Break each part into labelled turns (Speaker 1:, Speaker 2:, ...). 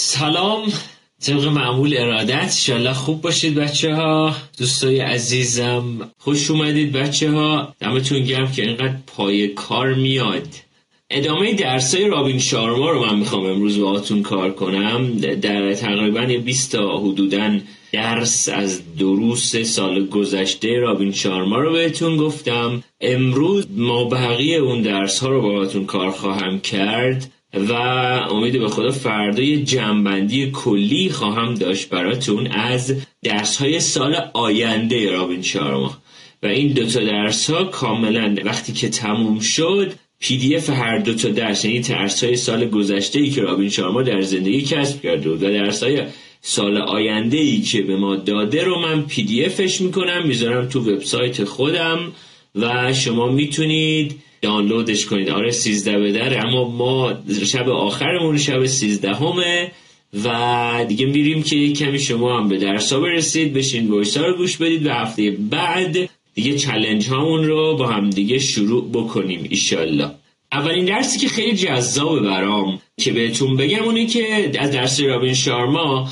Speaker 1: سلام. طبق معمول ارادت انشالله خوب باشید بچه ها دوستای عزیزم خوش اومدید بچه ها دمتون گرم که اینقدر پای کار میاد. ادامه درسای رابین شارما رو من می‌خوام امروز باهاتون کار کنم. در تقریبا 20 تا حدودا درس از دروس سال گذشته رابین شارما رو بهتون گفتم. امروز ما بقیه اون درس ها رو باهاتون کار خواهم کرد. و امید به خدا فردا یه جنبندی کلی خواهم داشت براتون از درس های سال آینده رابین شارما. و این دوتا درس ها کاملا وقتی که تموم شد PDF هر دو تا درس یعنی درس های سال گذشته ای که رابین شارما در زندگی کسب کرده و درس های سال آینده ای که به ما داده رو من PDF ش می‌کنم می‌ذارم تو وبسایت خودم و شما می‌تونید دانلودش کنید. آره سیزده به در اما ما شب آخرمون شب سیزده همه و دیگه میریم که کمی شما هم به درسا برسید بشین وایسا رو گوش بدید و هفته بعد دیگه چلنج هامون رو با هم دیگه شروع بکنیم ایشالله. اولین درسی که خیلی جذابه برام که بهتون بگم اونه که از درس رابین شارما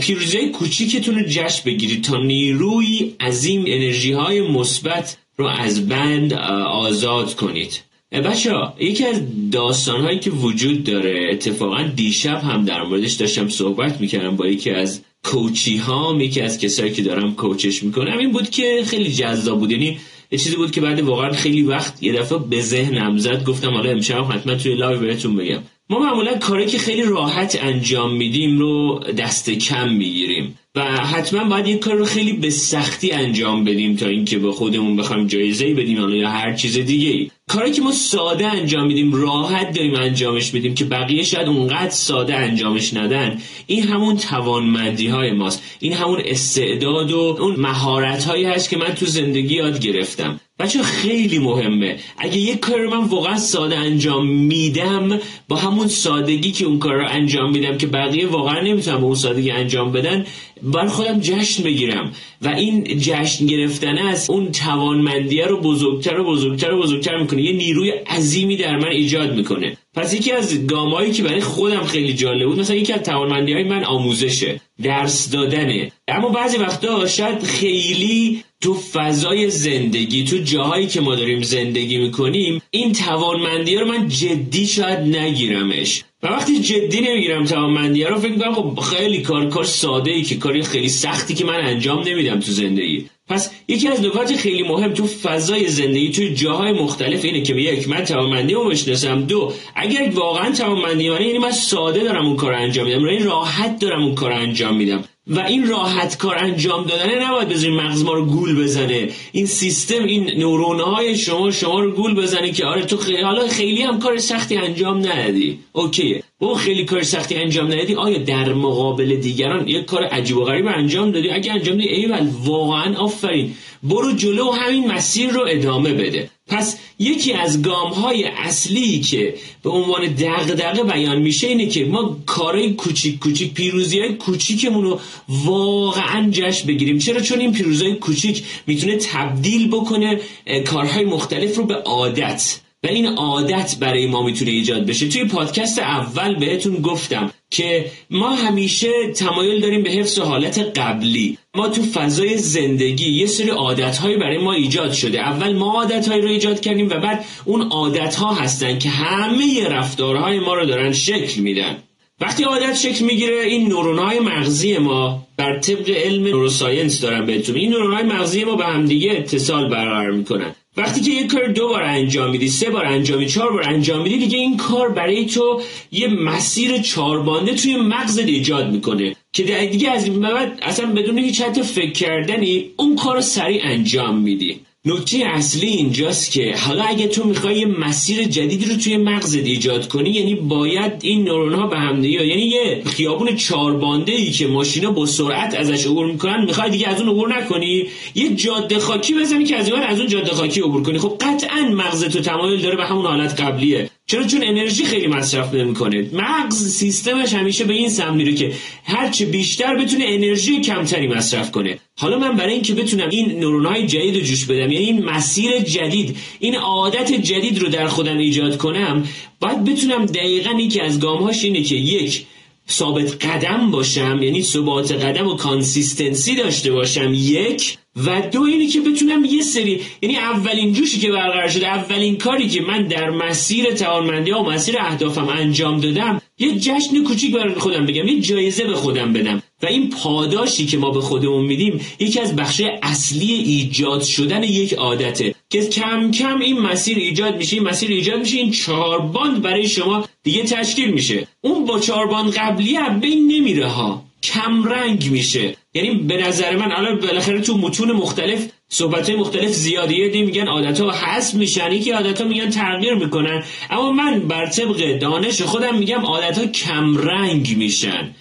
Speaker 1: پیروزی کوچیکتون رو جشن بگیرید تا نیروی عظیم انرژی های مثبت رو از بند آزاد کنید. بچه یکی از داستان هایی که وجود داره اتفاقا دیشب هم در موردش داشتم صحبت می‌کردم با یکی از coachee ها یکی از کسایی که دارم coach ش می‌کنم. این بود که خیلی جذاب بود. یعنی یه چیزی بود که بعد واقعا خیلی وقت یه دفعه به ذهنم زد. گفتم حالا امشب حتما توی live بهتون بگم. ما معمولا کاری که خیلی راحت انجام میدیم رو دست کم می‌گیریم. و حتما باید یک کار رو خیلی به سختی انجام بدیم تا اینکه به خودمون بخوایم جایزه بدیم یا هر چیز دیگه ای کاری که ما ساده انجام میدیم راحت داریم انجامش میدیم که بقیه شاید اونقدر ساده انجامش ندن. این همون توانمندی های ماست. این همون استعداد و اون مهارت هایی هست که من تو زندگی یاد گرفتم. بچه خیلی مهمه. اگه یک کار رو من واقعا ساده انجام میدم با همون سادگی که اون کار رو انجام میدم که بقیه واقعا نمی‌تونم به اون سادگی انجام بدن بر خودم جشن بگیرم. و این جشن گرفتن از اون توانمندیه رو بزرگتر و بزرگتر و بزرگتر می‌کنه. یه نیروی عظیمی در من ایجاد می‌کنه. پس یکی از گامایی که برای خودم خیلی جالب بود مثلا یکی از توانمندی های من آموزشه درس دادنه. اما بعضی وقتا شاید خیلی تو فضای زندگی تو جاهایی که ما داریم زندگی می‌کنیم این توانمندی رو من جدی شاید نگیرمش. و وقتی جدی نمی‌گیرم توانمندی رو فکر می‌کنم خب خیلی کار کار ساده ای که کاری خیلی سختی که من انجام نمیدم تو زندگی. پس یکی از نکات خیلی مهم تو فضای زندگی تو جاهای مختلف اینه که یک من توانمندی رو بشناسم. دو اگر واقعا توانمندی یعنی من ساده دارم اون کار انجام میدم یعنی راحت دارم اون کار انجام میدم. و این راحت کار انجام دادن نباید بذاریم مغز ما رو گول بزنه. این سیستم این نورون های شما شما رو گول بزنه که آره تو حالا خیلی هم کار سختی انجام ندادی. اوکیه. با خیلی کار سختی انجام ندادی؟ آیا در مقابل دیگران یک کار عجیب و غریب انجام دادی؟ اگه انجام دادی ایول واقعا آفرین. برو جلو همین مسیر رو ادامه بده. پس یکی از گام های اصلی که به عنوان دغدغه بیان میشه اینه که ما کارهای کوچیک کوچیک پیروزی های کوچیکمون رو واقعا جشن بگیریم. چرا؟ چون این پیروزی های کوچیک می‌تونه تبدیل بکنه کارهای مختلف رو به عادت. و این عادت برای ما می‌تونه ایجاد بشه. توی پادکست اول بهتون گفتم که ما همیشه تمایل داریم به حفظ حالت قبلی. ما تو فضای زندگی یه سری عادتهایی برای ما ایجاد شده. اول ما عادتهایی رو ایجاد کردیم و بعد اون عادتها هستن که همه رفتارهای ما رو دارن شکل میدن. وقتی عادت شکل می‌گیره این نورونهای مغزی ما بر طبق علم نوروساینس دارن بهتون این نورونهای مغزی ما به همدیگه اتصال برقرار می‌کنن. وقتی که یک کار دو بار انجام میدی سه بار انجام میدی چهار بار انجام میدی دیگه این کار برای تو یه مسیر چاربانده توی مغزت ایجاد می‌کنه. که دیگه از این بعد اصلا بدون هیچ حتی فکر کردنی اون کار سریع انجام میدی. نکته اصلی اینجاست که حالا اگه تو می‌خوای یه مسیر جدیدی رو توی مغزت ایجاد کنی یعنی باید این نورون ها به هم یعنی یه خیابون چاربانده ای که ماشینا با سرعت ازش عبور می‌کنن می‌خوای دیگه از اون عبور نکنی؟ یه جاده خاکی بزنی که از این از اون جاده خاکی عبور کنی. خب قطعا مغز تو تمایل داره به همون حالت قبلیه. چرا؟ چون انرژی خیلی مصرف نمی‌کنه. مغز سیستمش همیشه به این سمت میره که هرچه بیشتر بتونه انرژی کمتری مصرف کنه. حالا من برای اینکه بتونم این نورونهای جدید رو جوش بدم یعنی این مسیر جدید این عادت جدید رو در خودم ایجاد کنم باید بتونم دقیقا یکی از گامهاش اینه که یک ثابت قدم باشم یعنی ثبات قدم و consistency داشته باشم یک. و دو اینی که بتونم یه سری یعنی اولین جوشی که برقرار شده اولین کاری که من در مسیر توانمندی و مسیر اهدافم انجام دادم یه جشن کوچیک برای خودم بگم یه جایزه به خودم بدم. و این پاداشی که ما به خودمون میدیم یکی از بخش اصلی ایجاد شدن یک عادته. که کم کم این مسیر ایجاد میشه این مسیر ایجاد میشه این چهار باند برای شما دیگه تشکیل میشه. اون با چهار باند قبلی هم بین نمیره ها. کم رنگ میشه. یعنی به نظر من الان بالاخره تو متون مختلف صحبت های مختلف زیادیه دی میگن عادت ها حذف میشن یکی عادت ها میگن تغییر می‌کنن. اما من بر طبق دانش خودم میگم عادت ها کم رنگ میشن.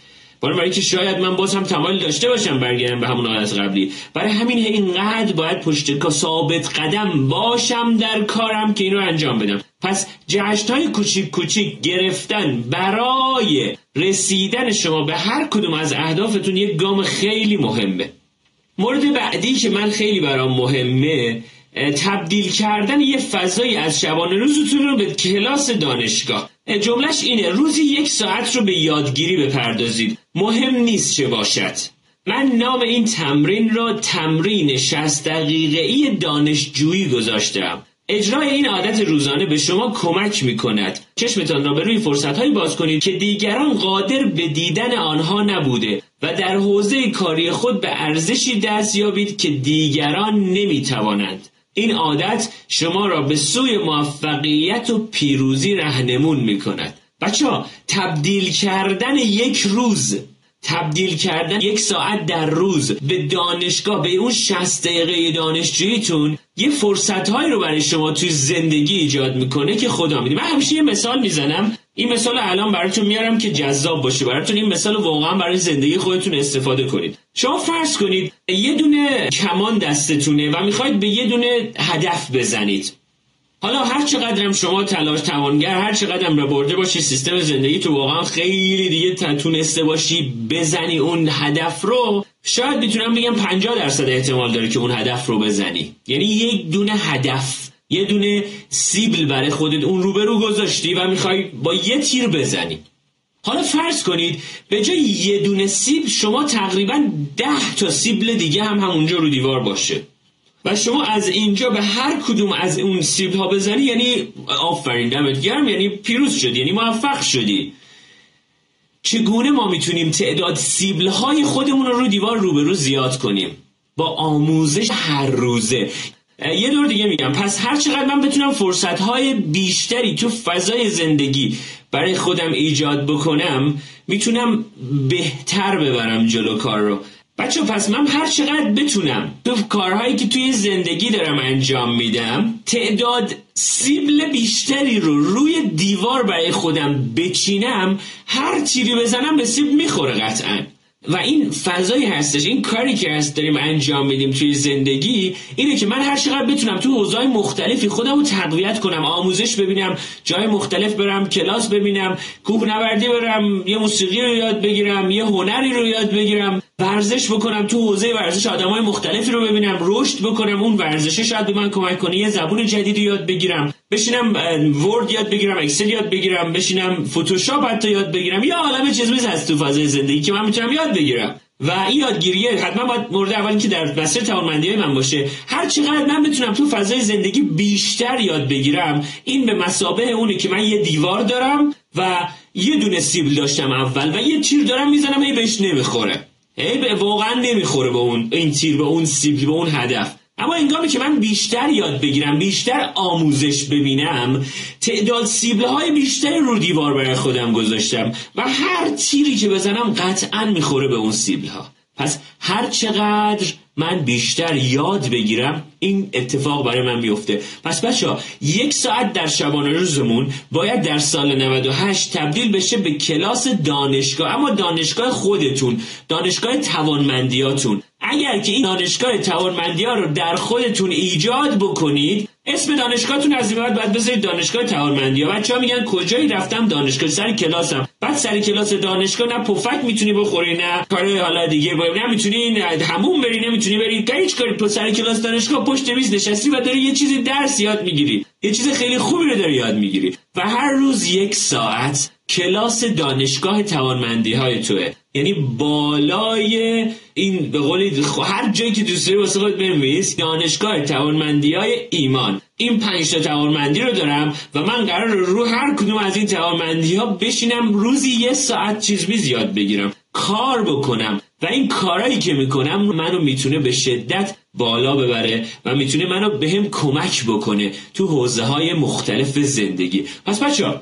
Speaker 1: برای برای که شاید من باز هم تمایل داشته باشم برگردم به همون عادت قبلی. برای همین اینقدر باید پشت ثابت قدم باشم در کارم که این رو انجام بدم. پس جشن های کوچیک کوچیک گرفتن برای رسیدن شما به هر کدوم از اهدافتون یک گام خیلی مهمه. مورد بعدی که من خیلی برام مهمه تبدیل کردن یه فضایی از شبانه روزتون رو به کلاس دانشگاه. جملش اینه روزی یک ساعت رو به یادگیری بپردازید. مهم نیست چه باشد. من نام این تمرین را تمرین 60 دقیقه ای دانشجویی گذاشتم اجرای این عادت روزانه به شما کمک می کند چشمتان را به روی فرصت هایی باز کنید که دیگران قادر به دیدن آنها نبوده و در حوزه کاری خود به ارزشی دست یابید که دیگران نمی توانند این عادت شما را به سوی موفقیت و پیروزی رهنمون می کند بچه ها تبدیل کردن یک روز تبدیل کردن یک ساعت در روز به دانشگاه به اون 60 دقیقه دانشجوییتون یه فرصت رو برای شما توی زندگی ایجاد می‌کنه که خدا میده من همیشه یه مثال می‌زنم. این مثال الان براتون میارم که جذاب باشه. براتون این مثال واقعا برای زندگی خودتون استفاده کنید. شما فرض کنید یه دونه کمان دستتونه و می‌خواید به یه دونه هدف بزنید. حالا هر چقدرم شما تلاش توانگر هر چقدرم را برده باشی سیستم زندگی تو واقعا خیلی دیگه تونسته باشی بزنی اون هدف رو. شاید می‌تونم بگم 50 درصد احتمال داره که اون هدف رو بزنی. یعنی یک دونه هدف یه دونه سیبل برای خودت اون روبرو گذاشتی و می‌خوای با یه تیر بزنی. حالا فرض کنید به جای یه دونه سیبل شما تقریبا ده تا سیبل دیگه هم همونجا رو دیوار باشه. و شما از اینجا به هر کدوم از اون سیبل ها بزنی یعنی آفرین دمت گرم یعنی پیروز شدی یعنی موفق شدی. چگونه ما می‌تونیم تعداد سیبل های خودمون رو رو دیوار روبرو زیاد کنیم؟ با آموزش هر روزه. یه دور دیگه میگم. پس هر چقدر من بتونم فرصت های بیشتری تو فضای زندگی برای خودم ایجاد بکنم می‌تونم بهتر ببرم جلو کار رو. بچه پس من هر چقدر بتونم تو کارهایی که توی زندگی دارم انجام میدم تعداد سیبل بیشتری رو روی دیوار برای خودم بچینم هر تیری بزنم به سیبل می‌خوره قطعا. و این فضایی هستش این کاری که هست داریم انجام میدیم توی زندگی اینه که من هر چقدر بتونم تو حوزه‌های مختلفی خودم رو تقویت کنم آموزش ببینم جای مختلف برم کلاس ببینم کوهنوردی برم یه موسیقی رو یاد بگیرم یه هنری رو یاد بگیرم. ورزش بکنم تو حوزه ورزش آدمای مختلفی رو ببینم رشد بکنم اون ورزشه شاید به من کمک کنه. یه زبون جدیدی یاد بگیرم. بشینم ورد یاد بگیرم اکسل یاد بگیرم بشینم فتوشاپ حتی یاد بگیرم. یا عالم چیز هست تو فضای زندگی که من می‌تونم یاد بگیرم. و این یادگیریه حتما باید مورد اول که در مسیر توانمندی های من باشه. هر چقدر من بتونم تو فضای زندگی بیشتر یاد بگیرم این به مسابه اونه که من یه دیوار دارم و یه دونه سیبل داشتم اول و یه تیر دارم می‌زنم ای بهش نمی‌خوره. به واقعا نمی‌خوره به اون این تیر به اون سیبل به اون هدف. اما انگامی که من بیشتر یاد بگیرم بیشتر آموزش ببینم تعداد سیبله های بیشتری رو دیوار برای خودم گذاشتم و هر تیری که بزنم قطعا می‌خوره به اون سیبل ها پس هر چقدر من بیشتر یاد بگیرم این اتفاق برای من میفته پس بچه ها یک ساعت در شبانه روزمون باید در سال 98 تبدیل بشه به کلاس دانشگاه اما دانشگاه خودتون دانشگاه توانمندیاتون. اگر که این دانشگاه توانمندی ها رو در خودتون ایجاد بکنید اسم دانشگاهتون از این بعد باید بذارید دانشگاه توانمندی ها. بچه‌ها میگن کجایی رفتم؟ دانشگاه سر کلاسم. بعد سر کلاس دانشگاه نه پفک می‌تونی بخوری نه کار حالا دیگه با نه همون بری نمی‌تونی بری. هیچ کاری. سر کلاس دانشگاه پشت میز نشستی و داری یه چیزی درس یاد می‌گیری. یه چیز خیلی خوبی رو داری یاد می‌گیری. و هر روز یک ساعت کلاس دانشگاه توانمندی های توه. یعنی بالای این به قولی هر جایی که دوست داری واسه خود بنویس دانشگاه توانمندی های ایمان. این پنج تا توانمندی رو دارم و من قرار رو هر کدوم از این توانمندی ها بشینم روزی یه ساعت چیز می زیاد بگیرم. کار بکنم. و این کارایی که می‌کنم منو می‌تونه به شدت بالا ببره و می‌تونه منو بهم کمک بکنه تو حوزه های مختلف زندگی. پس بچه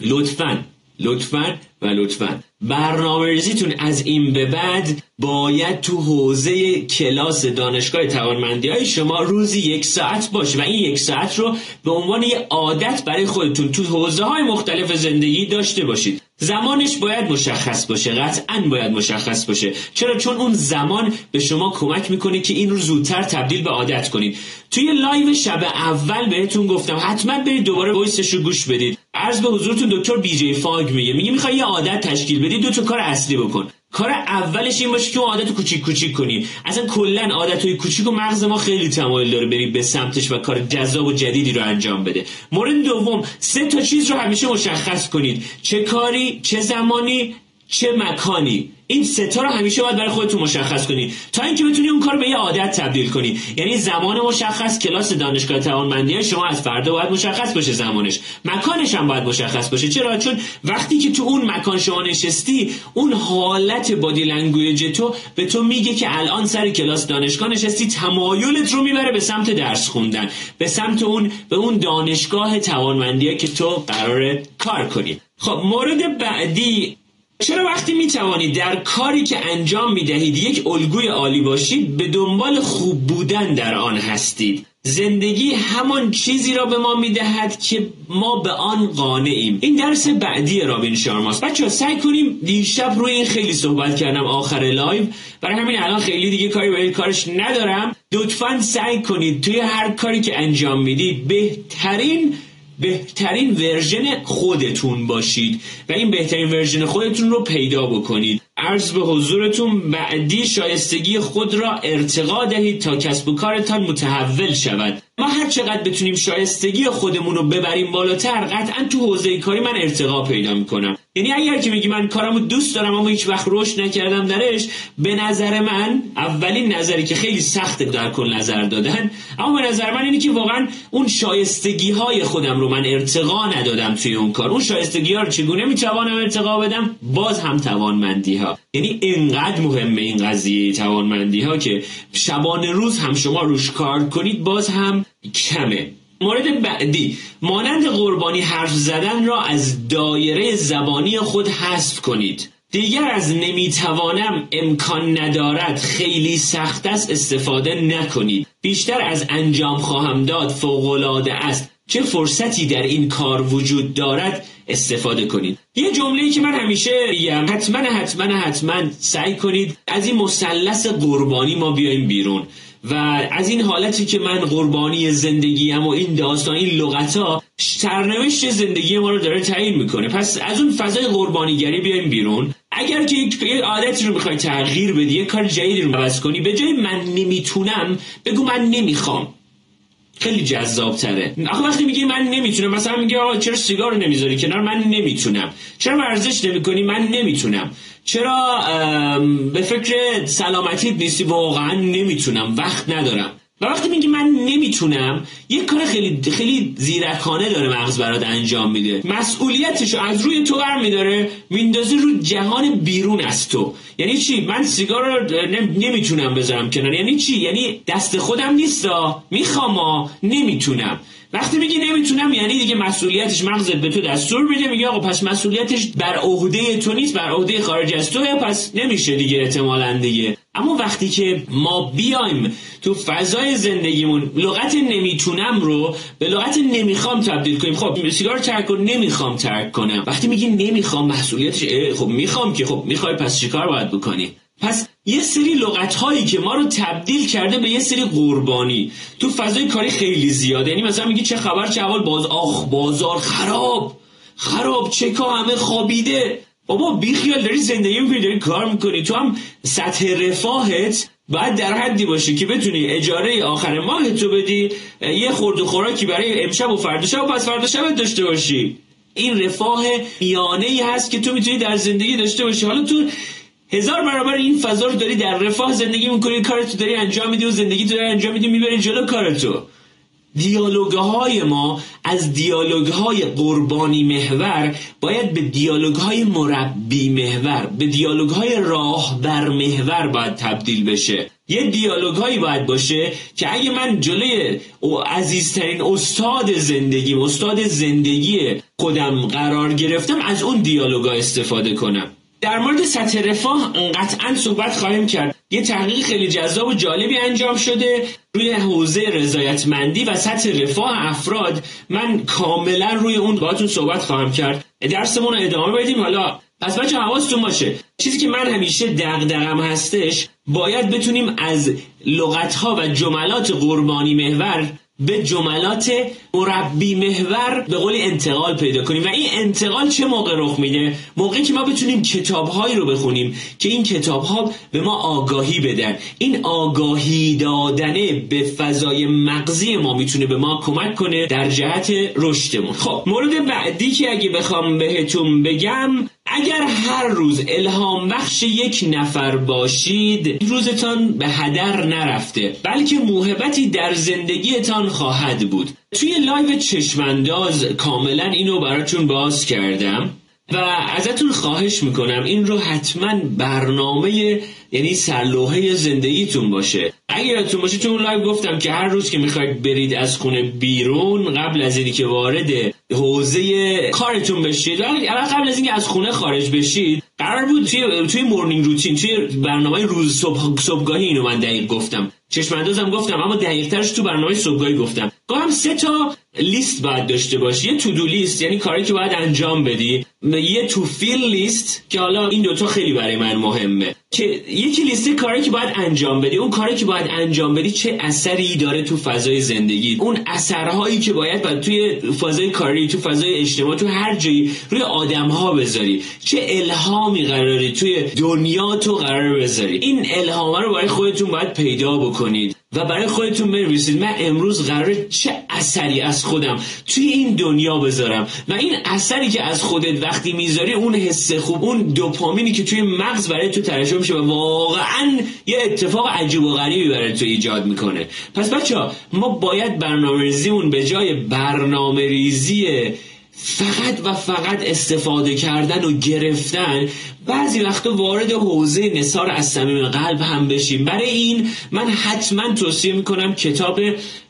Speaker 1: لطفاً لطفا و لطفا. برنامه ریزیتون از این به بعد باید تو حوزه کلاس دانشگاه توانمندی های شما روزی یک ساعت باشه و این یک ساعت رو به عنوان یه عادت برای خودتون تو حوزه های مختلف زندگی داشته باشید. زمانش باید مشخص باشه قطعا باید مشخص باشه. چرا؟ چون اون زمان به شما کمک می‌کنه که این رو زودتر تبدیل به عادت کنید. توی live شب اول بهتون گفتم حتما برید دوباره voice ش رو گوش بدید. عرض به حضورتون دکتر BJ Fogg میگه. میگه می‌خوای یه عادت تشکیل بدی دو تا کار اصلی بکن. کار اولش این باشه که اون عادت کوچیک کوچیک کنی. اصلا کلا عادتهای کوچیک و مغز ما خیلی تمایل داره بریم به سمتش و کار جذاب و جدیدی رو انجام بده. مورد دوم سه تا چیز رو همیشه مشخص کنید. چه کاری چه زمانی چه مکانی؟ این سه تا رو همیشه باید برای خودتون مشخص کنی. تا اینکه بتونی اون کار به یه عادت تبدیل کنی. یعنی زمان مشخص کلاس دانشگاه توانمندی شما از فردا باید مشخص باشه زمانش. مکانش هم باید مشخص باشه. چرا؟ چون وقتی که تو اون مکان شما نشستی اون حالت body language تو به تو میگه که الان سر کلاس دانشگاه نشستی تمایلت رو می‌بره به سمت درس خوندن. به سمت اون به اون دانشگاه توانمندی که تو قرار کار کنی. خب مورد بعدی چرا وقتی می توانید در کاری که انجام می دهید یک الگوی عالی باشید به دنبال خوب بودن در آن هستید؟ زندگی همان چیزی را به ما می‌دهد که ما به آن قانعیم این درس بعدی رابین شارماست. بچه سعی کنیم دیشب روی این خیلی صحبت کردم آخر لایو. برای همین الان خیلی دیگه کاری باید کارش ندارم. لطفا سعی کنید توی هر کاری که انجام می‌دید بهترین بهترین ورژن خودتون باشید و این بهترین ورژن خودتون رو پیدا بکنید. عرض به حضورتون بعدی شایستگی خود را ارتقا دهید تا کسب و کارتان متحول شود. ما هر چقدر بتونیم شایستگی خودمون رو ببریم بالاتر قطعا تو حوزه کاری من ارتقا پیدا می‌کنم. یعنی اگر که میگی من کارمو دوست دارم اما هیچ وقت رشد نکردم درش به نظر من اولین نظری که خیلی سخت در کل نظر دادن اما به نظر من اینه که واقعا اون شایستگی های خودم رو من ارتقا ندادم توی اون کار. اون شایستگی ها رو چگونه می‌توانم ارتقا بدم؟ باز هم توانمندی ها یعنی اینقدر مهمه این قضیه توانمندی ها که شبانه روز هم شما روش کار کنید باز هم کمه. مورد بعدی. مانند قربانی حرف زدن را از دایره زبانی خود حذف کنید. دیگر از نمی‌توانم امکان ندارد خیلی سخت است استفاده نکنید. بیشتر از انجام خواهم داد فوقالعاده است. چه فرصتی در این کار وجود دارد استفاده کنید. یه جمله که من همیشه میگم حتما حتما حتما سعی کنید از این مثلث قربانی ما بیایم بیرون. و از این حالتی که من قربانی زندگیم و این داستان این لغت ها سرنوشت زندگی ما رو داره تعیین می‌کنه. پس از اون فضای قربانیگری بیایم بیرون. اگر که یک عادتی رو می‌خوای تغییر بدی یک کار جدیدی رو عوض کنی به جای من نمی‌تونم بگو من نمی‌خوام. خیلی جذاب تره آخه وقتی میگی من نمی‌تونم مثلا میگه آقا چرا سیگار رو نمی‌ذاری کنار؟ من نمی‌تونم. چرا ورزش نمی‌کنی؟ من نمی‌تونم. چرا به فکر سلامتیت نیستی؟ واقعا نمی‌تونم وقت ندارم. و وقتی میگی من نمی‌تونم یه کار خیلی خیلی زیرکانه داره مغز برات انجام میده. مسئولیتش از روی تو برمیداره میندازه رو جهان بیرون از تو. یعنی چی؟ من سیگار رو نمی‌تونم بذارم کنار. یعنی چی؟ یعنی دست خودم نیستا. می‌خوام نمی‌تونم. وقتی میگی نمی‌تونم یعنی دیگه مسئولیتش مغزت به تو دستور میده میگه آقا پس مسئولیتش بر عهده تو نیست بر عهده خارج از توه پس نمیشه دیگه احتمالا دیگه. اما وقتی که ما بیایم تو فضای زندگیمون لغت نمی‌تونم رو به لغت نمی‌خوام تبدیل کنیم. خب سیگار ترک کن نمی‌خوام ترک کنم. وقتی میگی نمی‌خوام مسئولیتش خب می‌خوام که خب می‌خوای پس چیکار باید بکنی؟ پس یه سری لغت هایی که ما رو تبدیل کرده به یه سری قربانی. تو فضای کاری خیلی زیاده. یعنی مثلا میگی چه خبر چه اول باز آخ بازار خراب. خراب. چکا همه خوابیده. بابا بیخیال داری زندگی می‌کنی داری کار می‌کنی. تو هم سطح رفاهت باید در حدی باشه که بتونی اجاره آخر ماه تو بدی یه خورد و خوراکی برای امشب و فردا شب و پس فردا شب داشته باشی. این رفاه میانه ای هست که تو می‌تونی در زندگی داشته باشی. حالا تو هزار برابر این فضا رو داری در رفاه زندگی می‌کنی کارتو داری انجام میدی و زندگی تو داری انجام میدی می‌بری جلو کارتو دیالوگ های ما از دیالوگ های قربانی محور باید به دیالوگ های مربی محور به دیالوگ های راهبر محور باید تبدیل بشه. یه دیالوگ هایی باید باشه که اگه من جلوی عزیزترین استاد زندگیم استاد زندگی خودم قرار گرفتم از اون دیالوگ ها استفاده کنم. در مورد سطح رفاه قطعا صحبت خواهیم کرد. یه تحقیق خیلی جذاب و جالبی انجام شده. روی حوزه رضایتمندی و سطح رفاه افراد من کاملا روی اون باهاتون صحبت خواهم کرد. درسمون رو ادامه بدیم. حالا پس بچه حواستون باشه. چیزی که من همیشه دغدغم هستش باید بتونیم از لغتها و جملات قربانی محور به جملات مربی محور به قول انتقال پیدا کنیم. و این انتقال چه موقع رخ میده؟ موقعی که ما بتونیم کتابهایی رو بخونیم که این کتابها به ما آگاهی بدن. این آگاهی دادنه به فضای مغزی ما می‌تونه به ما کمک کنه در جهت رشدمون. خب مورد بعدی که اگه بخوام بهتون بگم اگر هر روز الهام بخش یک نفر باشید روزتان به هدر نرفته بلکه موهبتی در زندگیتان خواهد بود. توی لایو چشمانداز کاملا اینو براتون باز کردم. و ازتون خواهش می‌کنم این رو حتما برنامه یعنی سرلوحه زندگیتون باشه. اگر یادتون باشه تو اون لایو گفتم که هر روز که می‌خواید برید از خونه بیرون قبل از اینی که وارد حوزه کارتون بشید ولی قبل از اینکه از خونه خارج بشید قرار بود توی توی morning routine توی برنامه روز صبح صبحگاهی اینو من دقیق گفتم. چشم گفتم اما دقیقترش تو برنامه صبحگاهی گفتم. گفتم سه تا لیست باید داشته باشی. یه to-do list یعنی کاری که باید انجام بدی. یه تو فیل لیست که حالا این دوتا خیلی برای من مهمه. که یکی لیست کاری که باید انجام بدی. اون کاری که باید انجام بدی چه اثری داره تو فضای زندگی. اون اثرهایی که باید, باید توی فضای کاری تو فضای اجتماع تو هر جایی روی آدم ها بذاری. چه الهامی قراری توی دنیا تو قرار بذاری. این الهام رو برای خودتون باید پیدا بکنید. و برای خودتون بنویسید. من امروز قرار چه اثری از خودم توی این دنیا بذارم و این اثری که از خودت وقتی می‌ذاری اون حس خوب اون دوپامینی که توی مغز برای تو ترشح میشه و واقعا یه اتفاق عجیب و غریبی برای تو ایجاد می‌کنه. پس بچه ما باید برنامه ریزیمون به جای برنامه ریزی فقط و فقط استفاده کردن و گرفتن بعضی وقتا وارد حوزه نصار از صمیم قلب هم بشیم. برای این من حتما توصیه می‌کنم کتاب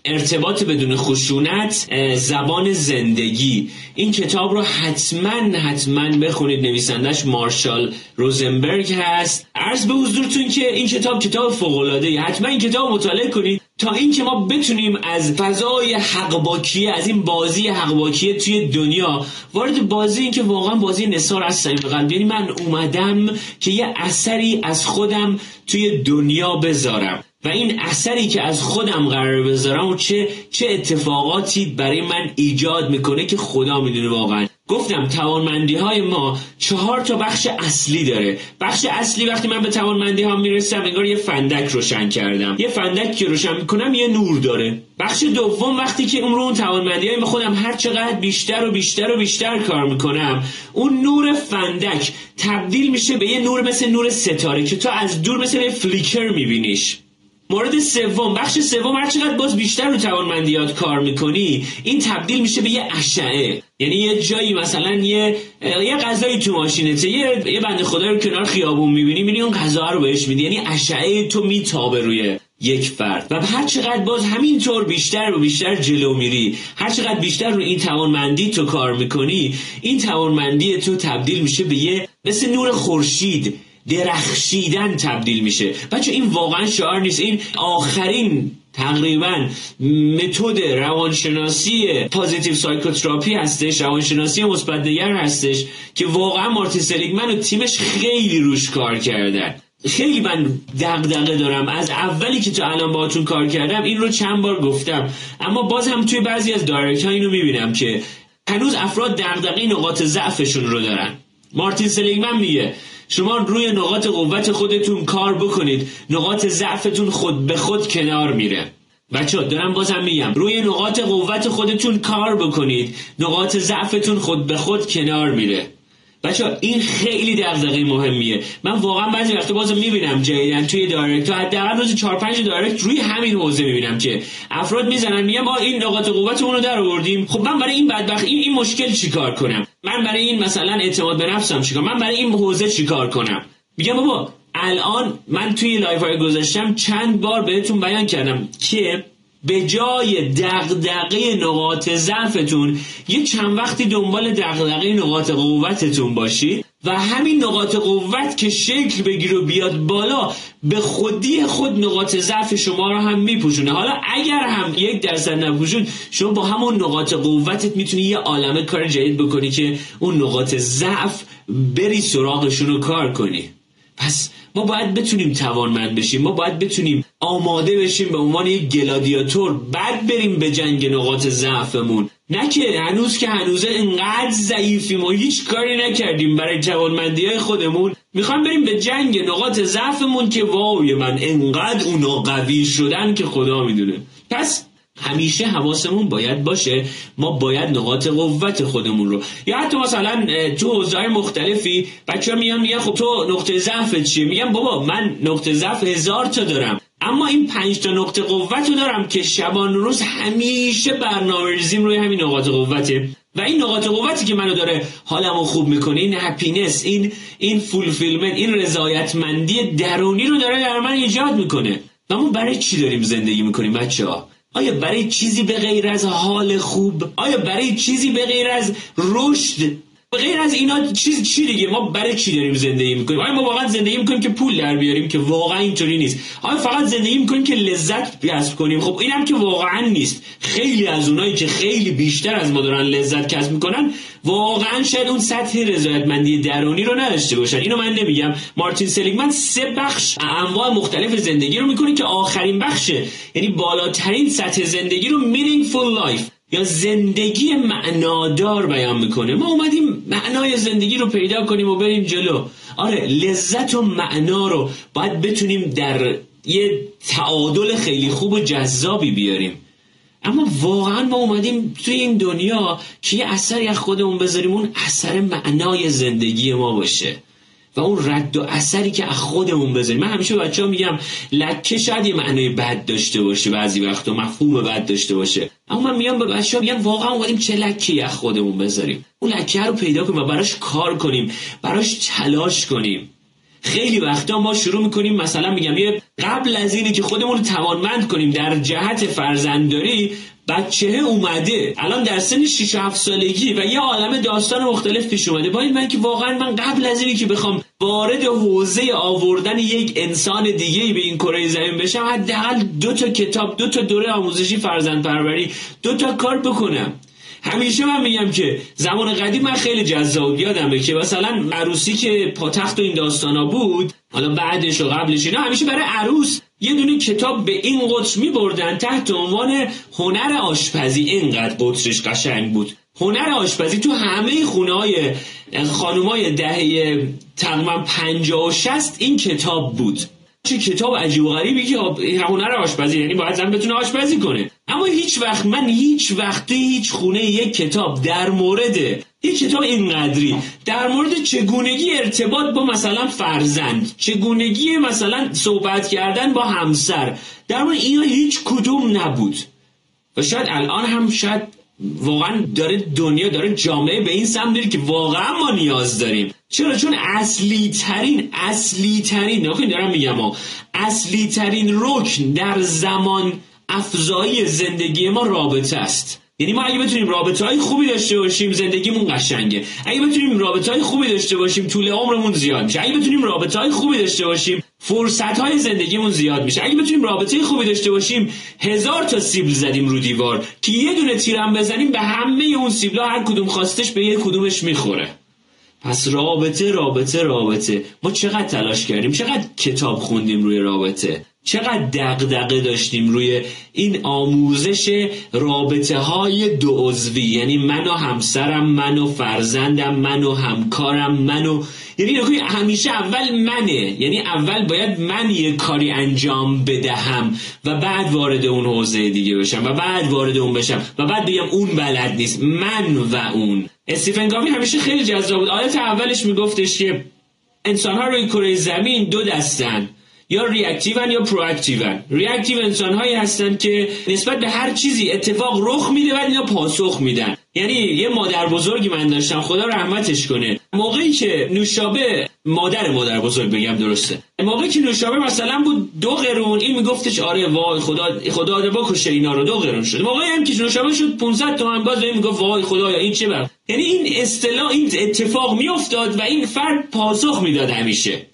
Speaker 1: ارتباط بدون خشونت زبان زندگی. این کتاب رو حتما حتما بخونید. نویسندش مارشال روزنبرگ هست. عرض به حضورتون که این کتاب کتاب فوقلاده حتما این کتاب مطالعه کنید. تا اینکه ما بتونیم از فضای حقباکیه از این بازی حقباکیه توی دنیا وارد بازی این که واقعا بازی نصار از صمیم قلب. یعنی من اومدم که یه اثری از خودم توی دنیا بذارم و این اثری که از خودم قرار بذارم و چه چه اتفاقاتی برای من ایجاد می‌کنه که خدا می‌دونه واقعا. گفتم توانمندی های ما چهار تا بخش اصلی داره. بخش اصلی وقتی من به توانمندی ها می‌رسم انگار یه فندک روشن کردم. یه فندک که روشن می‌کنم یه نور داره. بخش دوم وقتی که اون رو اون توانمندی های خودم هر چقدر بیشتر و بیشتر و بیشتر کار می‌کنم اون نور فندک تبدیل میشه به یه نور مثل نور ستاره که تو از دور مثل یه فلیکر میبینیش. مورد سوم بخش سوم هر چقدر باز بیشتر رو توانمندیات کار می‌کنی این تبدیل میشه به یه اشعه. یعنی یه جایی مثلا یه یه غذایی تو ماشینته یه یه بنده خدا رو کنار خیابون می‌بینی می‌بینی اون غذا رو بهش میدی. یعنی اشعه تو میتابه روی یک فرد. و هر چقدر باز همینطور بیشتر و بیشتر جلو میری هر چقدر بیشتر رو این توانمندی تو کار می‌کنی این توانمندی تو تبدیل میشه به یه مثل نور خورشید. درخشیدن تبدیل میشه. بچه این واقعا شعار نیست. این آخرین تقریبا متد روانشناسی positive psychotherapy هستش روانشناسی مثبت هستش که واقعا مارتین سلیگمن و تیمش خیلی روش کار کردن. خیلی من دغدغه دارم. از اولی که تا الان باهاتون کار کردم این رو چند بار گفتم. اما باز هم توی بعضی از دایرکت ها اینو می‌بینم که هنوز افراد دغدغه نقاط ضعفشون رو دارن. مارتین سلیگمن میگه شما روی نقاط قوت خودتون کار بکنید. نقاط ضعفتون خود به خود کنار میره. بچه دارم بازم میگم. روی نقاط قوت خودتون کار بکنید. نقاط ضعفتون خود به خود کنار میره. بچه این خیلی دغدغه مهمیه. من واقعا بعضی وقتا بازم می‌بینم جدیدا توی دایرکت حداقل روز 4 5 دایرکت روی همین حوزه می‌بینم که افراد می‌زنن میگم ما این نقاط قوتمون رو در آوردیم. خب من برای این بدبخت این, این مشکل چیکار کنم؟ من برای این مثلا اعتماد به نفسم چیکار من برای این حوزه چیکار کنم؟ میگم بابا الان من توی لایو های گذاشتم چند بار بهتون بیان کردم که به جای دغدغه نقاط ضعفتون یه چند وقتی دنبال دغدغه نقاط قوتتون باشید. و همین نقاط قوت که شکل بگیر و بیاد بالا به خودی خود نقاط ضعف شما رو هم میپوشونه. حالا اگر هم یک درصد نپوشون شما با همون نقاط قوتت می‌تونی یه عالمه کار جدید بکنی که اون نقاط ضعف بری سراغشون رو کار کنی. پس ما باید بتونیم توانمند بشیم. ما باید بتونیم آماده بشیم به عنوان یک گلادیاتور بعد بریم به جنگ نقاط ضعفمون. نه که هنوز که هنوزه انقدر ضعیفیم و هیچ کاری نکردیم برای جوانمندی های خودمون. می‌خوام بریم به جنگ نقاط ضعفمون که وای من انقدر اونا قوی شدن که خدا می‌دونه. پس همیشه حواسمون باید باشه ما باید نقاط قوت خودمون رو. یا حتی مثلا تو حوزه‌های مختلفی بچه میان میگن خب تو نقطه ضعف چیه؟ میگم بابا من نقطه ضعف هزار تا دارم. اما این پنج تا نقطه قوت رو دارم که شبان روز همیشه برنامه ریزیم روی همین نقاط قوته. و این نقاط قوتی که منو داره حالمو خوب می‌کنه این happiness این این fulfillment این رضایتمندی درونی رو داره در من ایجاد می‌کنه. و ما برای چی داریم زندگی می‌کنیم بچه ها آیا برای چیزی به غیر از حال خوب؟ آیا برای چیزی به غیر از رشد؟ غیر از اینا چیز چی دیگه؟ ما برای چی داریم زندگی می‌کنیم؟ آیا ما واقعا زندگی می‌کنیم که پول در بیاریم که واقعا اینطوری نیست؟ آیا فقط زندگی می‌کنیم که لذت کسب کنیم؟ خب اینم که واقعا نیست. خیلی از اونایی که خیلی بیشتر از ما دارن لذت کسب می‌کنن واقعا شاید اون سطح رضایتمندی درونی رو نداشته باشن. اینو من نمیگم. مارتین سلیگمن سه بخش انواع مختلف زندگی رو می‌کنه که آخرین بخشه. یعنی بالاترین سطح زندگی رو meaningful life. یا زندگی معنادار بیان می‌کنه. ما اومدیم معنای زندگی رو پیدا کنیم و بریم جلو. آره لذت و معنا رو باید بتونیم در یه تعادل خیلی خوب و جذابی بیاریم. اما واقعا ما اومدیم توی این دنیا که یه اثری از خودمون بذاریم اون اثر معنای زندگی ما باشه. و اون رد و اثری که از خودمون بذاریم. من همیشه بچه ها میگم لکه شاید یه معنای بد داشته باشه بعضی وقتا مفهوم بد داشته باشه. اما من میگم به بچه ها میگم واقعا اومدیم چه لکه از خودمون بذاریم؟ اون لکه رو پیدا کنیم و براش کار کنیم براش تلاش کنیم. خیلی وقتا ما شروع می‌کنیم مثلا میگم یه قبل از اینی که خودمون رو توانمند کنیم در جهت فرزندداری بچه اومده. الان در سن 6 7 سالگی و یه عالم داستان مختلف پیش اومده. با این من که واقعا من قبل از اینی که بخوام وارد حوزه آوردن یک انسان دیگه به این کره زمین بشم حداقل دو تا کتاب دو تا دوره آموزشی فرزند پروری دو تا کار بکنم. همیشه من میگم که زمان قدیم من خیلی جذاب یادمه که مثلا عروسی که پاتخت و این داستانا بود حالا بعدش و قبلش اینا همیشه برای عروس یه دونه کتاب به این قطر می بردن تحت عنوان هنر آشپزی. اینقدر قطرش قشنگ بود. هنر آشپزی تو همه خونه های خانومای دهه تقریبا پنجاه و شست این کتاب بود. چه کتاب عجیب و غریبی که هنر آشپزی یعنی باید زن بتونه آشپزی کنه. اما هیچ وقت من هیچ وقت هیچ خونه یک کتاب در مورد یک کتاب اینقدری در مورد چگونگی ارتباط با مثلا فرزند چگونگی مثلا صحبت کردن با همسر در مورد اینا هیچ کدوم نبود. و شاید الان هم شاید واقعا داره دنیا داره جامعه به این سمت که واقعا ما نیاز داریم. چرا؟ چون اصلی ترین اصلی ترین نکنید دارم میگم ها اصلی ترین رکن در زمان افزایی زندگی ما رابطه است. یعنی ما اگه بتونیم رابطه های خوبی داشته باشیم زندگیمون قشنگه. اگه بتونیم رابطه های خوبی داشته باشیم طول عمرمون زیاد میشه. اگه بتونیم رابطه های خوبی داشته باشیم فرصت های زندگیمون زیاد میشه. اگه بتونیم رابطه خوبی داشته باشیم هزار تا سیبل زدیم رو دیوار. که یه دونه تیرم بزنیم به همه اون سیبلا هر کدوم خواستش به یه کدومش می‌خوره. پس رابطه رابطه رابطه. ما چقدر تلاش کردیم؟ چقدر کتاب خوندیم روی رابطه؟ چقدر دقدقه داشتیم روی این آموزش رابطه های دو عضوی؟ یعنی من و همسرم من و فرزندم من و همکارم من و یعنی همیشه اول منه. یعنی اول باید من یه کاری انجام بدهم و بعد وارد اون حوزه دیگه بشم و بعد وارد اون بشم و بعد بگم اون بلد نیست. من و اون. استیفن گاوی همیشه خیلی جذاب بود. آیت اولش میگفتش که انسان ها روی کره زمین دو دستن. یا ریاکتیون یا پرواکتیون ریاکتیو انسان هایی هستن که نسبت به هر چیزی اتفاق رخ میده و اینا پاسخ میدن. یعنی یه مادر بزرگی من داشتم خدا رحمتش کنه. موقعی که نوشابه مادر مادر بزرگ بگم درسته. موقعی که نوشابه مثلا بود دو قرون این میگفتش آره وای خدا خدا بکشه اینا رو دو قرون شد. موقعی هم که نوشابه شد 500 تومن باز این می‌گفت وای خدایا این چه بر؟ یعنی این اصطلاح این اتفاق میافتاد و این فرد پاسخ می‌داد همیشه.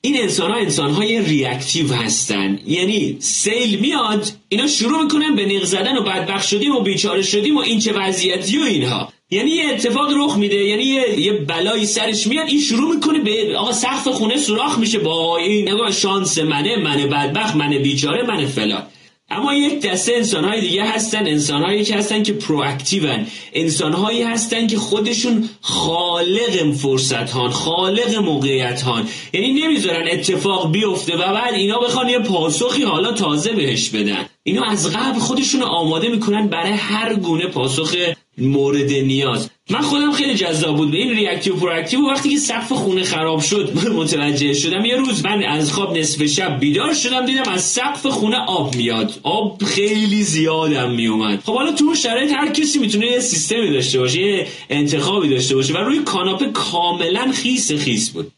Speaker 1: این انسان ها انسان های ریاکتیو هستن. یعنی سیل میاد اینا شروع می‌کنن به نق زدن و بدبخ شدیم و بیچاره شدیم و این چه وضعیتی و اینها. یعنی یه اتفاق رخ میده یعنی یه, یه بلایی سرش میاد این شروع می‌کنه به آقا سقف خونه سوراخ میشه. با این نگاه شانس منه منه بدبخت منه بیچاره منه فلان. اما یک دسته انسانهای دیگه هستن انسانهایی که هستن که پرواکتیون. انسانهایی هستن که خودشون خالق فرصت هان خالق موقعیت هان یعنی نمی‌ذارن اتفاق بیفته و بعد اینا بخوان یه پاسخی حالا تازه بهش بدن. اینا از قبل خودشون آماده می‌کنن برای هر گونه پاسخ مورد نیاز. من خودم خیلی جذاب بود. به این reactive proactive وقتی که سقف خونه خراب شد متوجه شدم یه روز من از خواب نصف شب بیدار شدم دیدم از سقف خونه آب میاد. آب خیلی زیادم میومد. خب حالا تو شرایط هر کسی می‌تونه یه سیستمی داشته باشه یه انتخابی داشته باشه و روی کاناپه کاملا خیس خیس بود.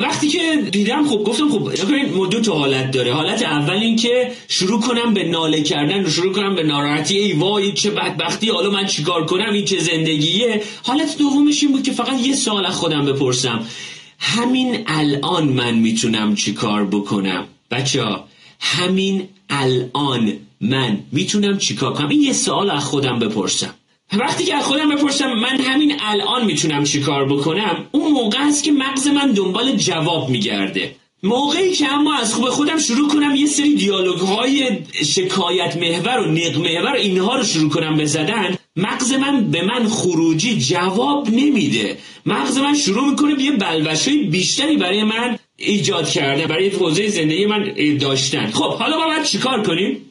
Speaker 1: وقتی که دیدم خب گفتم خب دو تا حالت داره. حالت اول این که شروع کنم به ناله کردن شروع کنم به ناراحتی. ای وای چه بدبختی حالا من چیکار کنم؟ این چه زندگیه؟ حالت دومش این بود که فقط یه سوال از خودم بپرسم. همین الان من می‌تونم چیکار بکنم؟ بچه ها همین الان من می‌تونم چیکار کنم؟ این یه سوال از خودم بپرسم. وقتی که از خودم بپرسم من همین الان می‌تونم چیکار بکنم اون موقع است که مغز من دنبال جواب میگرده. موقعی که اما از خوب خودم شروع کنم یه سری دیالوگ های شکایت محور و نق محور اینها رو شروع کنم بزدن مغز من به من خروجی جواب نمیده. مغز من شروع می‌کنه به یه بلوشای بیشتری برای من ایجاد کرده برای حوزه زندگی من داشتن. خب حالا ما باید چیکار کنیم؟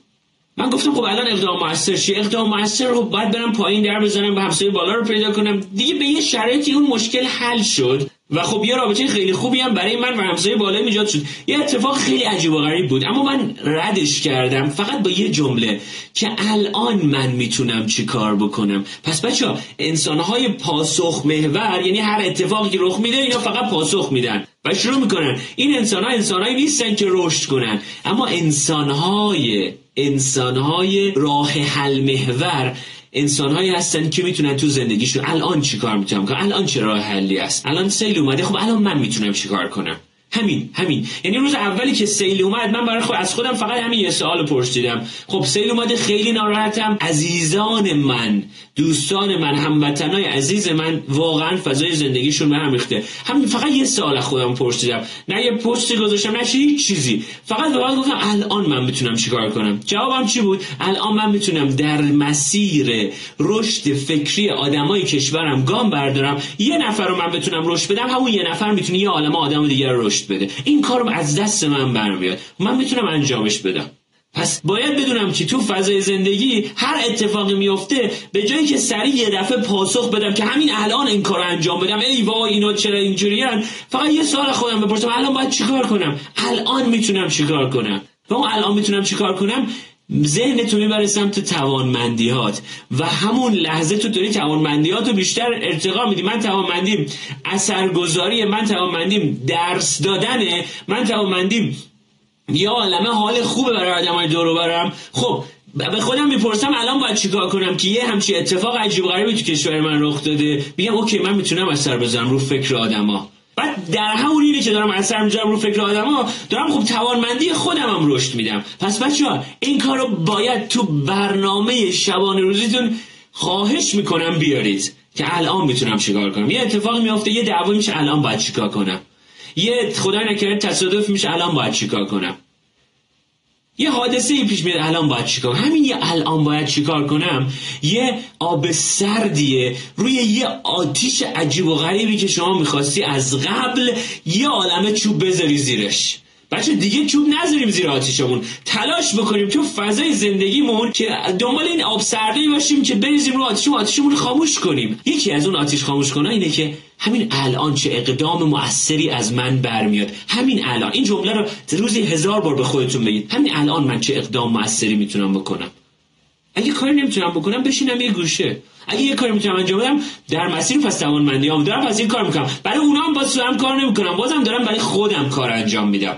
Speaker 1: من گفتم خب الان اقدام موثر چیه اقدام موثر رو باید برم پایین در بزنم و همسایه بالا رو پیدا کنم. دیگه به یه شرایطی اون مشکل حل شد و خب یه رابطه خیلی خوبی هم برای من و همسایه بالا ایجاد شد. یه اتفاق خیلی عجیب و غریب بود. اما من ردش کردم فقط با یه جمله که الان من می‌تونم چی کار بکنم. پس بچه ها انسانهای پاسخ محور یعنی هر اتفاقی رخ میده اینا فقط پاسخ میدن. و شروع می‌کنن. این انسان ها انسان نیستن که رشد کنن. اما انسان های انسانهای راه حل محور انسانهایی هستن که می‌تونن تو زندگیشون الان چیکار می‌تونم کنم الان چه راه حلی است الان سیل اومده خب الان من می‌تونم چیکار کنم؟ همین همین. یعنی روز اولی که سیل اومد من برای خود از خودم فقط همین یه سوال پرسیدم. خب سیل اومده خیلی ناراحتم. عزیزان من دوستان من هموطنای عزیز من واقعا فضای زندگیشون به هم ریخته. همین فقط یه سوال از خودم پرسیدم. نه یه پستی گذاشتم نه هیچ چیزی. فقط واقعا گفتم الان من می‌تونم چیکار کنم؟ جوابم چی بود؟ الان من می‌تونم در مسیر رشد فکری آدمای کشورم گام بردارم. یه نفر رو من بتونم رشد بدم همون یه نفر می‌تونه یه عالمه آدم دیگر رو رشد بده. این کارم از دست من برمیاد. من می‌تونم انجامش بدم. پس باید بدونم که تو فضای زندگی هر اتفاقی میفته به جایی که سریع یه دفعه پاسخ بدم که همین الان این کار انجام بدم. ای وای اینا چرا اینجوریان فقط یه سال خودم بپرسم. الان باید چیکار کنم؟ الان می‌تونم چیکار کنم؟ و اون الان می‌تونم چیکار کنم؟ ذهن تو می‌بره سمت توانمندیات و همون لحظه تو داری توانمندیات رو بیشتر ارتقا میدی. من توانمندیم اثرگذاری من توانمندیم درس دادنه من توانمندیم یا عالمه حال خوبه برای های دورو برم. خب به خودم می‌پرسم الان باید چیکار کنم که یه همچی اتفاق عجیب غریبی تو کشور من رخ داده. بگم اوکی من می‌تونم اثر بزنم رو فکر آدما. بعد در همون اینه که دارم اثر می‌ذارم رو فکر آدما دارم خب توانمندی خودم هم رشد میدم. پس بچه ها این کار رو باید تو برنامه شبانه روزیتون خواهش می‌کنم بیارید که الان می‌تونم چیکار کنم. یه اتفاقی میافته یه دعوا میشه الان باید چیکار کنم. یه خدای نکرده تصادف میشه الان باید چیکار کنم؟ یه حادثه ای پیش میاد الان باید چیکار همین یه الان باید چیکار کنم؟ یه آب سردیه روی یه آتیش عجیب و غریبی که شما می‌خواستی از قبل یه عالمه چوب بذاری زیرش. بچه دیگه چوب نذاریم زیر آتیشمون. تلاش بکنیم تو فضای زندگیمون که دنبال این آب سرده باشیم که بریزیم رو آتیشمون آتیشمون خاموش کنیم. یکی از اون آتیش خاموش کنه اینه که همین الان چه اقدام موثری از من برمیاد. همین الان. این جمله رو روزی هزار بار به خودتون بگید. همین الان من چه اقدام موثری می‌تونم بکنم؟ اگه کاری نمی‌تونم بکنم بشینم یه گوشه. اگه یه کاری می‌تونم انجام بدم در مسیر پس توانمندیام. دارم پس این کار می‌کنم. برای اونا هم باز هم کار نمی‌کنم. بازم دارم برای خودم کار انجام میدم.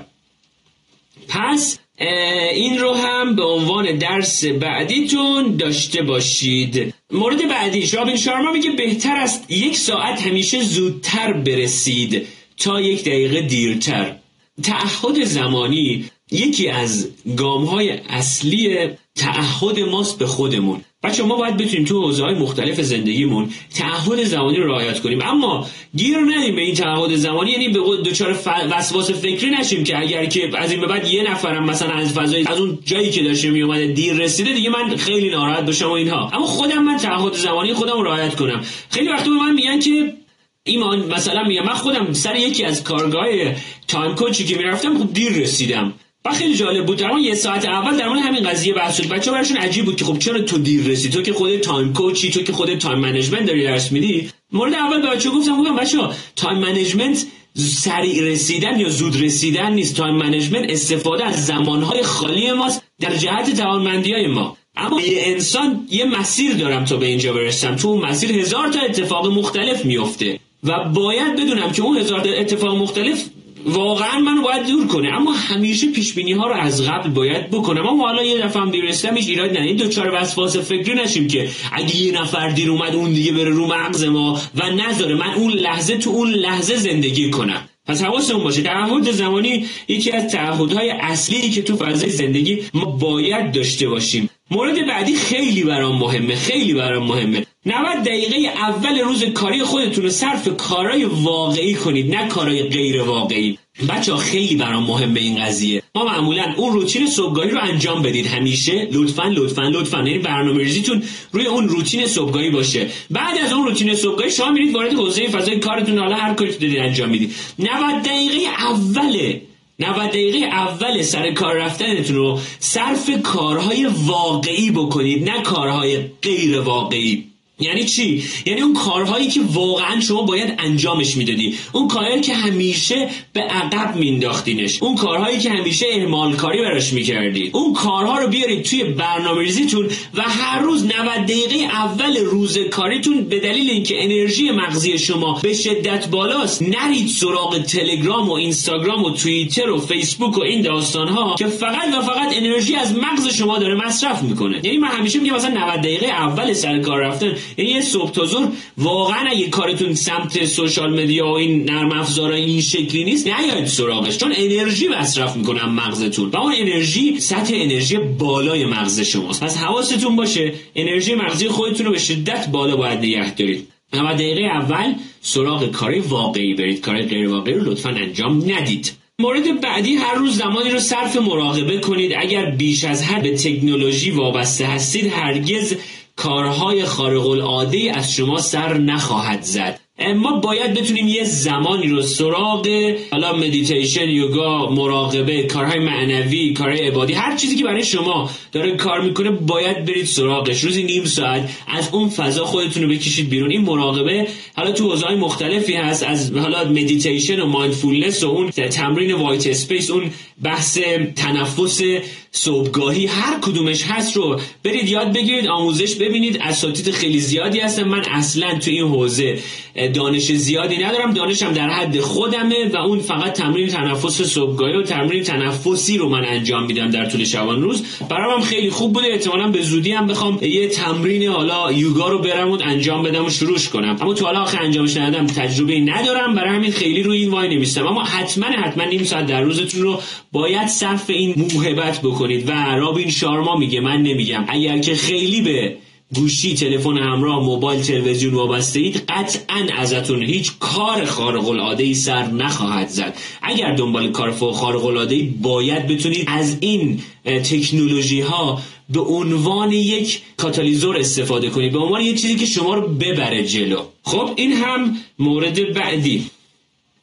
Speaker 1: پس این رو هم به عنوان درس بعدیتون داشته باشید. مورد بعدی رابین شارما میگه بهتر است یک ساعت همیشه زودتر برسید تا یک دقیقه دیرتر. تعهد زمانی یکی از گام های اصلی تعهد ماست به خودمون. بچه ما باید بتونیم تو حوزه های مختلف زندگیمون تعهد زمانی رو رعایت کنیم. اما گیر ندیم به این تعهد زمانی یعنی به دچار وسواس فکری نشیم که اگر که از این به بعد یه نفرم مثلا از فضای از اون جایی که داشته می اومده دیر رسیده دیگه من خیلی ناراحت بشم و اینها. اما خودم من تعهد زمانی خودم رو رعایت کنم. خیلی وقت به من میگن که ایمان مثلا میگم من خودم سر یکی از کارگاه time coach ی که می‌رفتم خب دیر رسیدم. و خیلی جالب بود. در یه ساعت اول در مورد همین قضیه بحث شد. بچه‌ها براشون عجیب بود که خب چرا تو دیر رسید تو که خودت time coach ی تو که خودت time management داری درس میدی؟ مورد اول به بچه‌ها گفتم گفتم بچه‌ها time management سریع رسیدن یا زود رسیدن نیست. time management استفاده از زمانهای خالی ماست در جهت توانمندی های ما. اما یه انسان یه مسیر دارم تا به اینجا برسم. تو اون مسیر هزار تا اتفاق مختلف میفته و باید بدونم که اون هزار اتفاق مختلف واقعا منو باید دور کنه. اما همیشه پیش بینی ها رو از قبل باید بکنم. اما حالا یه دفعه هم دیر رسیدم هیچ ایراد نه این دوچار وسواس فکری نشیم که اگه یه نفر دیر اومد اون دیگه بره رو مغز ما و نذاره. من اون لحظه تو اون لحظه زندگی کنم. پس حواسمون باشه تعهد زمانی یکی از تعهدهای اصلی که تو فضای زندگی ما باید داشته باشیم. مورد بعدی خیلی برام مهمه خیلی برام مهمه. 90 دقیقه اول روز کاری خودتون رو صرف کارهای واقعی کنید نه کارهای غیر واقعی. بچه خیلی برام مهمه این قضیه. ما معمولا اون روتین صبحگاهی رو انجام بدید. همیشه لطفا لطفا لطفا. یعنی برنامه ریزیتون روی اون روتین صبحگاهی باشه. بعد از اون روتین صبحگاهی شما میرید وارد حوزه فضای کارتون. حالا هر کاری دارید انجام می‌دید. 90 دقیقه اوله 90 دقیقه اول سر کار رفتنتون رو صرف کارهای واقعی بکنید نه کارهای غیر واقعی. یعنی چی؟ یعنی اون کارهایی که واقعا شما باید انجامش می‌دادی. اون کارهایی که همیشه به عقب مینداختینش. اون کارهایی که همیشه اهمال کاری براش می‌کردید اون کارها رو بیارید توی برنامه ریزیتون و هر روز 90 دقیقه اول روز کاریتون به دلیل اینکه انرژی مغزی شما به شدت بالاست نرید سراغ تلگرام و اینستاگرام و توییتر و فیسبوک و این داستان ها که فقط و فقط انرژی از مغز شما داره مصرف می‌کنه. یعنی من همیشه میگم مثلا 90 دقیقه اول سر کار رفتن یه صبح تا ظهر واقعا اگه کارتون سمت سوشال مدیا و این نرم افزارا این شکلی نیست نیاید سراغش. چون انرژی مصرف می‌کنن مغزتون. و اون انرژی سطح انرژی بالای مغز شماست. پس حواستون باشه انرژی مغزی خودتون رو به شدت بالا باید نگه دارید. 90 دقیقه اول سراغ کاری واقعی برید. کار غیر واقعی رو لطفا انجام ندید. مورد بعدی هر روز زمانی رو صرف مراقبه کنید. اگر بیش از حد به تکنولوژی وابسته هستید هرگز کارهای خارق العاده از شما سر نخواهد زد. ما باید بتونیم یه زمانی رو سراغ حالا مدیتیشن یوگا مراقبه کارهای معنوی کارهای عبادی هر چیزی که برای شما داره کار می‌کنه باید برید سراغش. روزی نیم ساعت از اون فضا خودتون رو بکشید بیرون. این مراقبه حالا تو حوزه‌های مختلفی هست از حالا مدیتیشن و mindfulness و اون تمرین white space اون بحث تنفس صبحگاهی هر کدومش هست رو برید یاد بگیرید آموزش ببینید. اساتید خیلی زیادی هستن. من اصلا تو این حوزه دانش زیادی ندارم. دانشم در حد خودمه و اون فقط تمرین تنفس صبحگاهی و تمرین تنفسی رو من انجام میدم در طول شبان روز. برام خیلی خوب بوده. احتمالا به زودی هم بخوام یه تمرین حالا یوگا رو برم و انجام بدم و شروعش کنم. اما تو حالا آخه انجامش ندادم تجربه ندارم. برای همین خیلی روی این وای نمیستم. اما حتما حتما نیم ساعت در روزتون رو باید صرف این موهبت بکنید. و رابین شارما میگه. من نمیگم. اگر که خیلی به گوشی تلفن همراه موبایل تلویزیون وابسته اید قطعا ازتون هیچ کار خارق العاده ای سر نخواهد زد. اگر دنبال کار خارق العاده ای باید بتونید از این تکنولوژی ها به عنوان یک کاتالیزور استفاده کنید. به عنوان یک چیزی که شما رو ببره جلو. خب این هم مورد بعدی.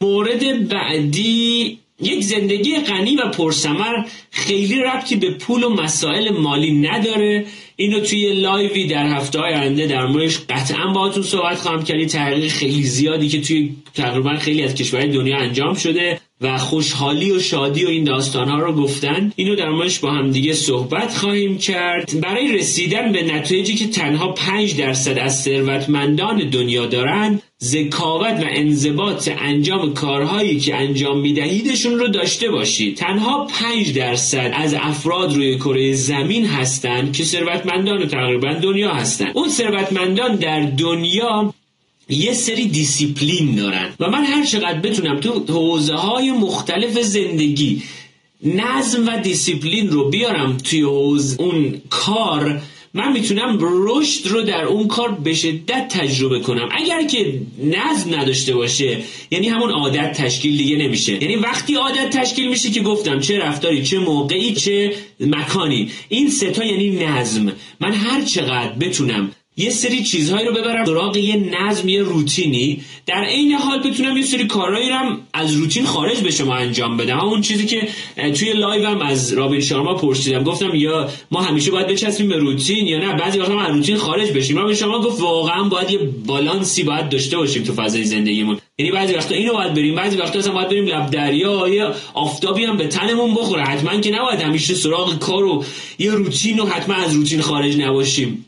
Speaker 1: مورد بعدی یک زندگی غنی و پرسمر خیلی ربطی به پول و مسائل مالی نداره. اینو توی لایوی در هفته های آینده در موردش قطعا باهاتون صحبت خواهم کردی تحقیق خیلی زیادی که توی تقریبا خیلی از کشورهای دنیا انجام شده و خوشحالی و شادی و این داستان ها رو گفتن. اینو در موردش با هم دیگه صحبت خواهیم کرد. برای رسیدن به نتایجی که تنها 5 درصد از ثروتمندان دنیا دارند ذکاوت و انضباط انجام کارهایی که انجام میدهیدشون رو داشته باشید. تنها 5 درصد از افراد روی کره زمین هستند که ثروتمندان تقریبا دنیا هستند اون ثروتمندان در دنیا یه سری دیسیپلین دارن و من هر چقدر بتونم تو حوزه های مختلف زندگی نظم و دیسیپلین رو بیارم توی حوزه اون کار من می‌تونم رشد رو در اون کار به شدت تجربه کنم. اگر که نظم نداشته باشه یعنی همون عادت تشکیل دیگه نمیشه. یعنی وقتی عادت تشکیل میشه که گفتم چه رفتاری چه موقعی چه مکانی. این ستا یعنی نظم. من هر چقدر بتونم یه سری چیزهایی رو ببرم سراغ یه نظم یه روتینی. در عین حال بتونم یه سری کارهایی رو از روتین خارج به شما انجام بدم. اون چیزی که توی live از رابین شارما پرسیدم. گفتم یا ما همیشه باید بچسبیم به روتین یا نه؟ بعضی وقتا از روتین خارج بشیم. رابین شارما گفت واقعا باید یه بالانسی باید داشته باشیم تو فضای زندگیمون. یعنی بعضی وقتا اینو باید بریم بعضی وقتا اصلا باید بریم لب دریا یه آفتابی هم به تنمون بخوره. حتما که نباید همیشه سراغ کار و یه روتین و حتما از روتین خارج نباشیم.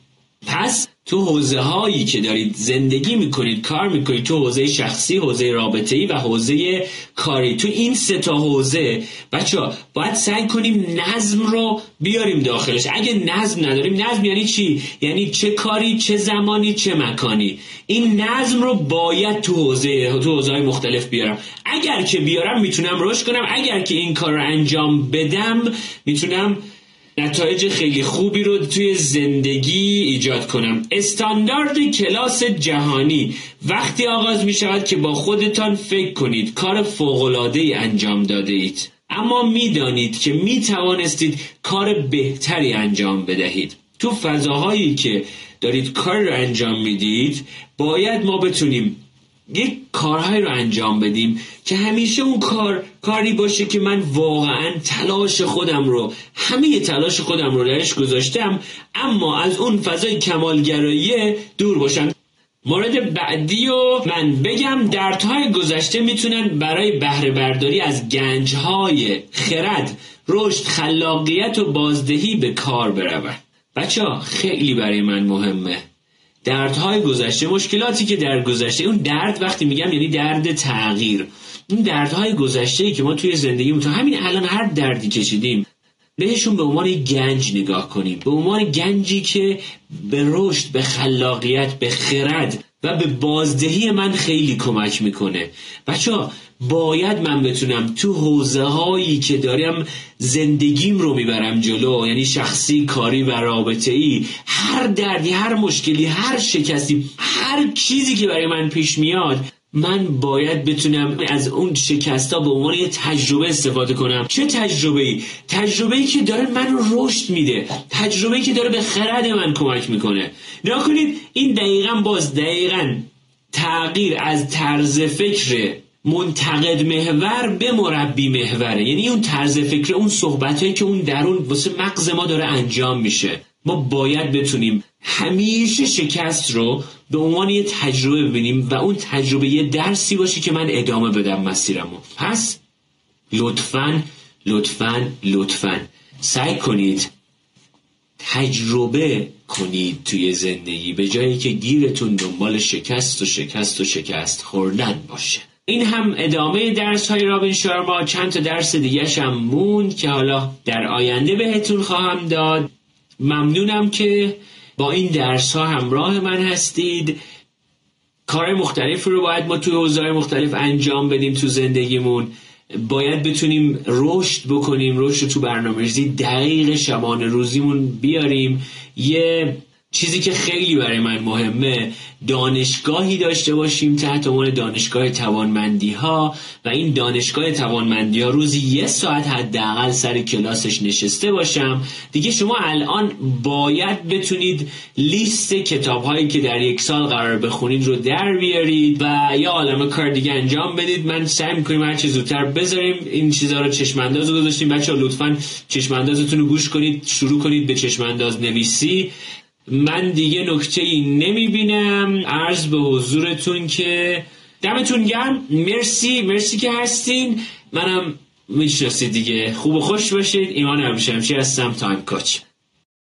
Speaker 1: پس تو حوزه هایی که دارید زندگی می‌کنید کار می‌کنید تو حوزه شخصی حوزه رابطه ای و حوزه کاری. تو این سه تا حوزه بچه باید سعی کنیم نظم رو بیاریم داخلش. اگه نظم نداریم نظم یعنی چی؟ یعنی چه کاری چه زمانی چه مکانی. این نظم رو باید تو حوزه تو حوزه های مختلف بیارم. اگر که بیارم می‌تونم رشد کنم. اگر که این کار رو انجام بدم می‌تونم نتایج خیلی خوبی رو توی زندگی ایجاد کنم. استاندارد کلاس جهانی. وقتی آغاز می شود که با خودتان فکر کنید. کار فوقلاده انجام داده اید. اما می‌دانید که می توانستید کار بهتری انجام بدهید. تو فضاهایی که دارید کار رو انجام می‌دید باید ما بتونیم یک کارهایی رو انجام بدیم که همیشه اون کار کاری باشه که من واقعا تلاش خودم رو همه تلاش خودم رو درش گذاشتم اما از اون فضای کمالگرایی دور باشم. مورد بعدی و من بگم دردهای گذشته می‌تونن برای بهره برداری از گنجهای خرد رشد خلاقیت و بازدهی به کار برون بچه خیلی برای من مهمه. دردهای گذشته مشکلاتی که در گذشته اون درد وقتی میگم یعنی درد تغییر. این دردهای گذشته که ما توی زندگیمون تا همین الان هر دردی کشیدیم بهشون به عنوان گنج نگاه کنیم. به عنوان گنجی که به رشد به خلاقیت به خرد و به بازدهی من خیلی کمک می‌کنه. بچه باید من بتونم تو حوزه هایی که دارم زندگیم رو می‌برم جلو یعنی شخصی کاری و رابطه ای هر دردی هر مشکلی هر شکستی هر چیزی که برای من پیش میاد من باید بتونم از اون شکستا به عنوان یه تجربه استفاده کنم. چه تجربه ای تجربه ای که داره من رشد میده. تجربه ای که داره به خرد من کمک می‌کنه. نکنید کنید این دقیقا باز دقیقا تغییر از طرز فکر منتقد محور به مربی محوره. یعنی اون طرز فکر اون صحبت که اون درون واسه مغز ما داره انجام میشه. ما باید بتونیم همیشه شکست رو به عنوان یه تجربه ببینیم و اون تجربه یه درسی باشه که من ادامه بدم مسیرمو. پس لطفا لطفا لطفا سعی کنید تجربه کنید توی زندگی به جایی که گیرتون دنبال شکست و شکست و شکست خوردن باشه. این هم ادامه درس های رابین شارما. چند تا درس دیگه هم موند که حالا در آینده بهتون خواهم داد. ممنونم که با این درس ها همراه من هستید. کار مختلف رو باید ما توی حوزه‌های مختلف انجام بدیم تو زندگیمون. باید بتونیم رشد بکنیم رشد تو برنامه‌ریزی. دقیق شبانه روزیمون بیاریم. یه چیزی که خیلی برای من مهمه دانشگاهی داشته باشیم تحت عنوان دانشگاه توانمندی ها و این دانشگاه توانمندی ها روزی یه ساعت حداقل سر کلاسش نشسته باشم. دیگه شما الان باید بتونید لیست کتاب هایی که در یک سال قرار بخونید رو در بیارید و یا عالم کار دیگه انجام بدید. من سعی می‌کنیم هر چه زودتر بذاریم. این چیزها رو چشمانداز رو گذاشتیم. بچه لطفا چشماندازتون رو گوش کنید شروع کنید به چشمانداز نویسی. من دیگه نکته ای نمی بینم عرض به حضورتون که دمتون گرم. مرسی مرسی که هستین. منم می‌شناسید دیگه. خوب و خوش باشید. ایمان چی هستم. تایم کوچ